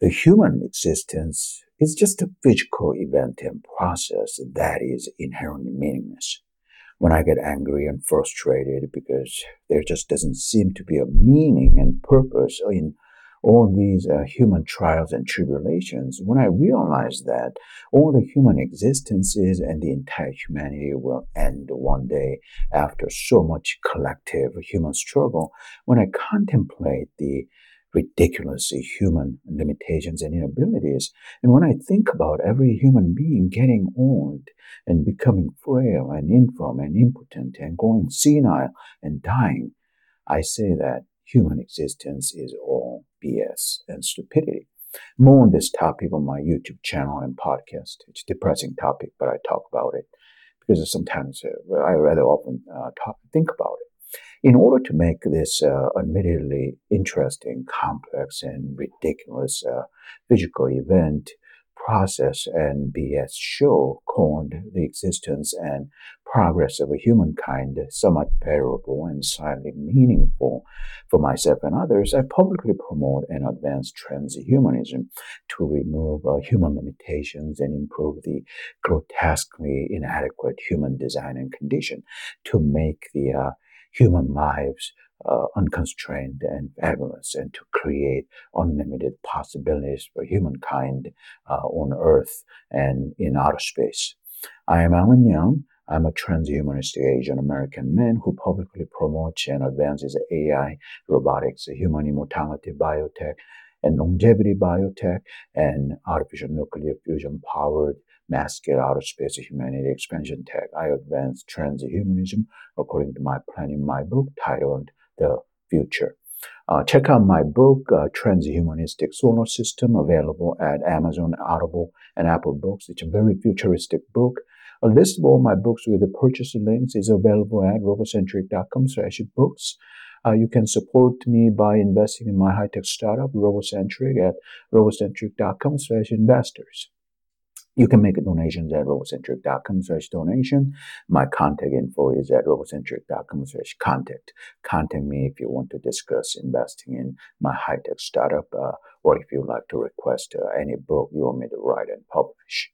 The human existence is just a physical event and process that is inherently meaningless. When I get angry and frustrated because there just doesn't seem to be a meaning and purpose in all these uh, human trials and tribulations, when I realize that all the human existences and the entire humanity will end one day after so much collective human struggle, when I contemplate the ridiculous human limitations and inabilities. And when I think about every human being getting old and becoming frail and infirm and impotent and going senile and dying, I say that human existence is all BS and stupidity. More on this topic on my YouTube channel and podcast. It's a depressing topic, but I talk about it because sometimes uh, I rather often uh, talk, think about it. In order to make this uh, admittedly interesting, complex, and ridiculous uh, physical event process and BS show called the existence and progress of humankind somewhat bearable and slightly meaningful for myself and others, I publicly promote and advance transhumanism to remove uh, human limitations and improve the grotesquely inadequate human design and condition to make the uh, human lives uh, unconstrained and fabulous and to create unlimited possibilities for humankind uh, on Earth and in outer space. I am Allen Young. I'm a transhumanistic Asian American man who publicly promotes and advances AI, robotics, human immortality, biotech, and longevity biotech, and artificial nuclear fusion powered mass scale outer space humanity expansion tech. I advance transhumanism according to my plan in my book titled The Future. Uh, check out my book, uh, Transhumanistic Solar System, available at Amazon, Audible, and Apple Books. It's a very futuristic book. A list of all my books with the purchase links is available at robocentric.com slash books. Uh, you can support me by investing in my high-tech startup, Robocentric, at robocentric.com slash investors. You can make donations at robocentric.com slash donation. My contact info is at robocentric.com slash contact. Contact me if you want to discuss investing in my high-tech startup uh, or if you'd like to request uh, any book you want me to write and publish.